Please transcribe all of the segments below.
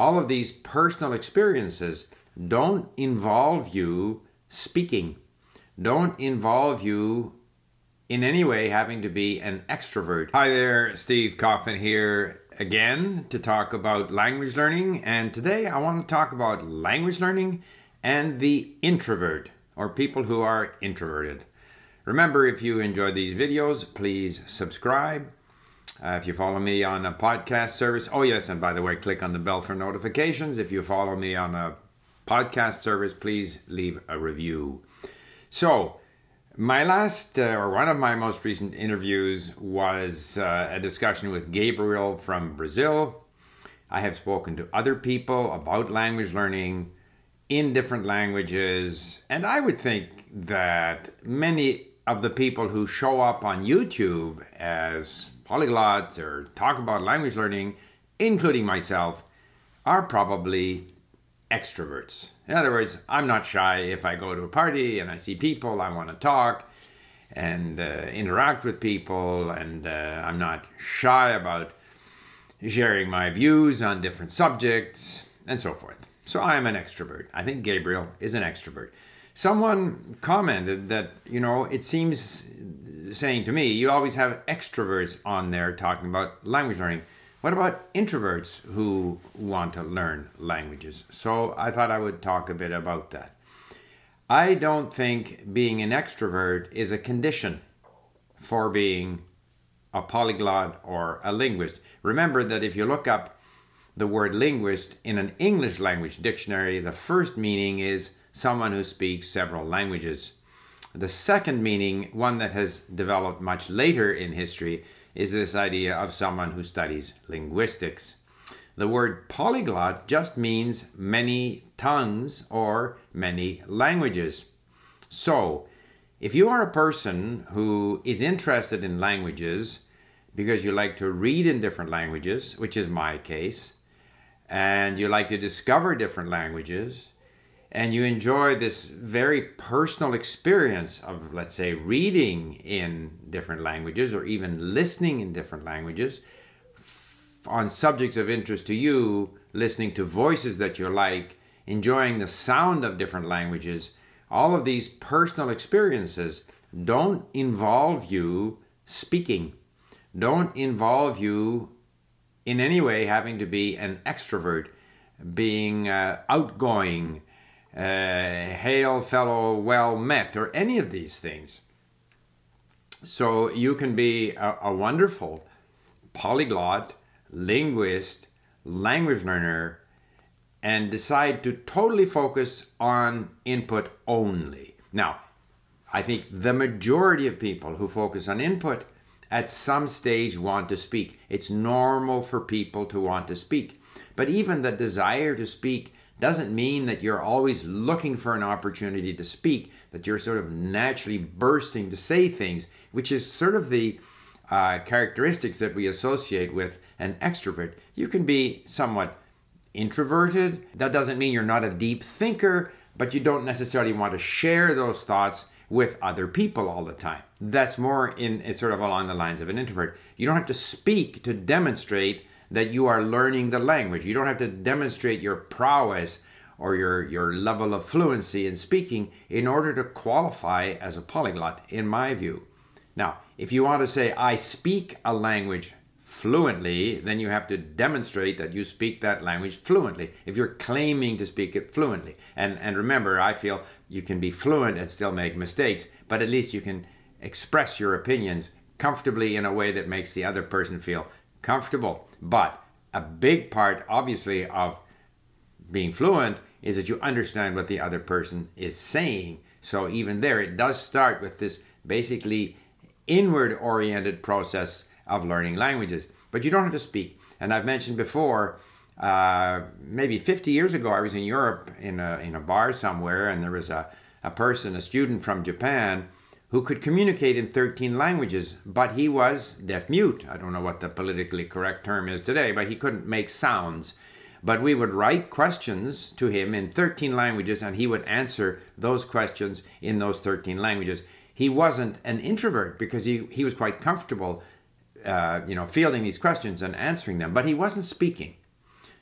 all of these personal experiences don't involve you speaking, don't involve you in any way having to be an extrovert. Hi there, Steve Kaufmann here again to talk about language learning. And today I want to talk about language learning and the introvert or people who are introverted. Remember, if you enjoy these videos, please subscribe. Uh, if you follow me on a podcast service, oh yes, and by the way, click on the bell for notifications. If you follow me on a podcast service, please leave a review. So, my last, uh, or one of my most recent interviews, was uh, a discussion with Gabriel from Brazil. I have spoken to other people about language learning in different languages, and I would think that many of the people who show up on YouTube as polyglots or talk about language learning, including myself, are probably extroverts. In other words, I'm not shy if I go to a party and I see people, I want to talk and uh, interact with people, and uh, I'm not shy about sharing my views on different subjects and so forth. So I am an extrovert. I think Gabriel is an extrovert. Someone commented that, you know, it seems saying to me, you always have extroverts on there talking about language learning. What about introverts who want to learn languages? So I thought I would talk a bit about that. I don't think being an extrovert is a condition for being a polyglot or a linguist. Remember that if you look up the word linguist in an English language dictionary, the first meaning is someone who speaks several languages. The second meaning, one that has developed much later in history, is this idea of someone who studies linguistics. The word polyglot just means many tongues or many languages. So, if you are a person who is interested in languages because you like to read in different languages, which is my case, and you like to discover different languages, and you enjoy this very personal experience of, let's say, reading in different languages or even listening in different languages on subjects of interest to you, listening to voices that you like, enjoying the sound of different languages, all of these personal experiences don't involve you speaking, don't involve you in any way having to be an extrovert, being uh, outgoing uh, hail fellow well met or any of these things. So you can be a, a wonderful polyglot linguist language learner and decide to totally focus on input only. Now i think the majority of people who focus on input at some stage want to speak. It's normal for people to want to speak. But even the desire to speak doesn't mean that you're always looking for an opportunity to speak, that you're sort of naturally bursting to say things, which is sort of the uh, characteristics that we associate with an extrovert. You can be somewhat introverted. That doesn't mean you're not a deep thinker, but you don't necessarily want to share those thoughts with other people all the time. That's more in it's sort of along the lines of an introvert. You don't have to speak to demonstrate that you are learning the language. You don't have to demonstrate your prowess or your, your level of fluency in speaking in order to qualify as a polyglot, in my view. Now, if you want to say, I speak a language fluently, then you have to demonstrate that you speak that language fluently. If you're claiming to speak it fluently. And, and remember, I feel you can be fluent and still make mistakes, but at least you can express your opinions comfortably in a way that makes the other person feel comfortable. But a big part, obviously, of being fluent is that you understand what the other person is saying. So even there, it does start with this basically inward oriented process of learning languages. But you don't have to speak. And I've mentioned before, uh, maybe 50 years ago, I was in Europe in a, in a bar somewhere, and there was a, a person, a student from Japan, who could communicate in 13 languages, but he was deaf mute. I don't know what the politically correct term is today, but he couldn't make sounds. But we would write questions to him in 13 languages, and he would answer those questions in those 13 languages. He wasn't an introvert because he, he was quite comfortable, uh, you know, fielding these questions and answering them, but he wasn't speaking.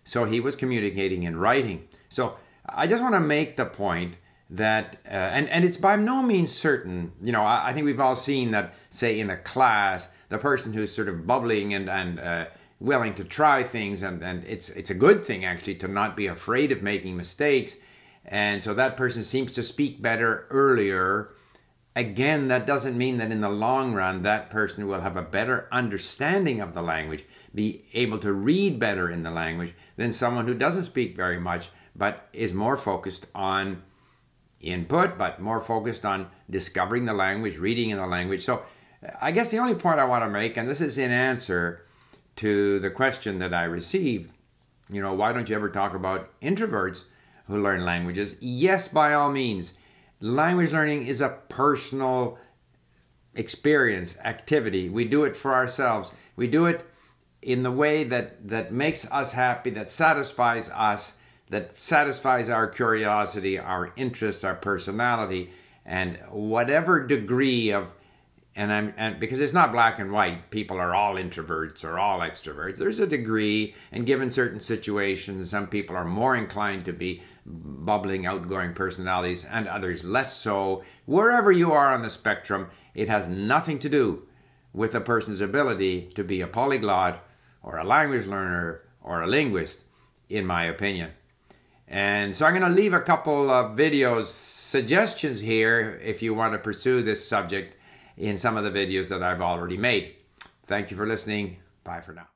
So he was communicating in writing. So I just want to make the point that, uh, and, and it's by no means certain, you know, I, I, think we've all seen that, say, in a class, the person who's sort of bubbling and, and uh, willing to try things, and, and it's, it's a good thing actually to not be afraid of making mistakes. And so that person seems to speak better earlier. Again, that doesn't mean that in the long run that person will have a better understanding of the language, be able to read better in the language than someone who doesn't speak very much but is more focused on input, but more focused on discovering the language, reading in the language. So uh, I guess the only point I want to make, and this is in answer to the question that I received, you know, why don't you ever talk about introverts who learn languages? Yes, by all means. Language learning is a personal experience, activity. We do it for ourselves. We do it in the way that, that makes us happy, that satisfies us, that satisfies our curiosity, our interests, our personality, and whatever degree of and I'm and because it's not black and white, people are all introverts or all extroverts. There's a degree, and given certain situations, some people are more inclined to be bubbling, outgoing personalities, and others less so. Wherever you are on the spectrum, it has nothing to do with a person's ability to be a polyglot or a language learner or a linguist, in my opinion. And so I'm going to leave a couple of videos, suggestions here if you want to pursue this subject in some of the videos that I've already made. Thank you for listening. Bye for now.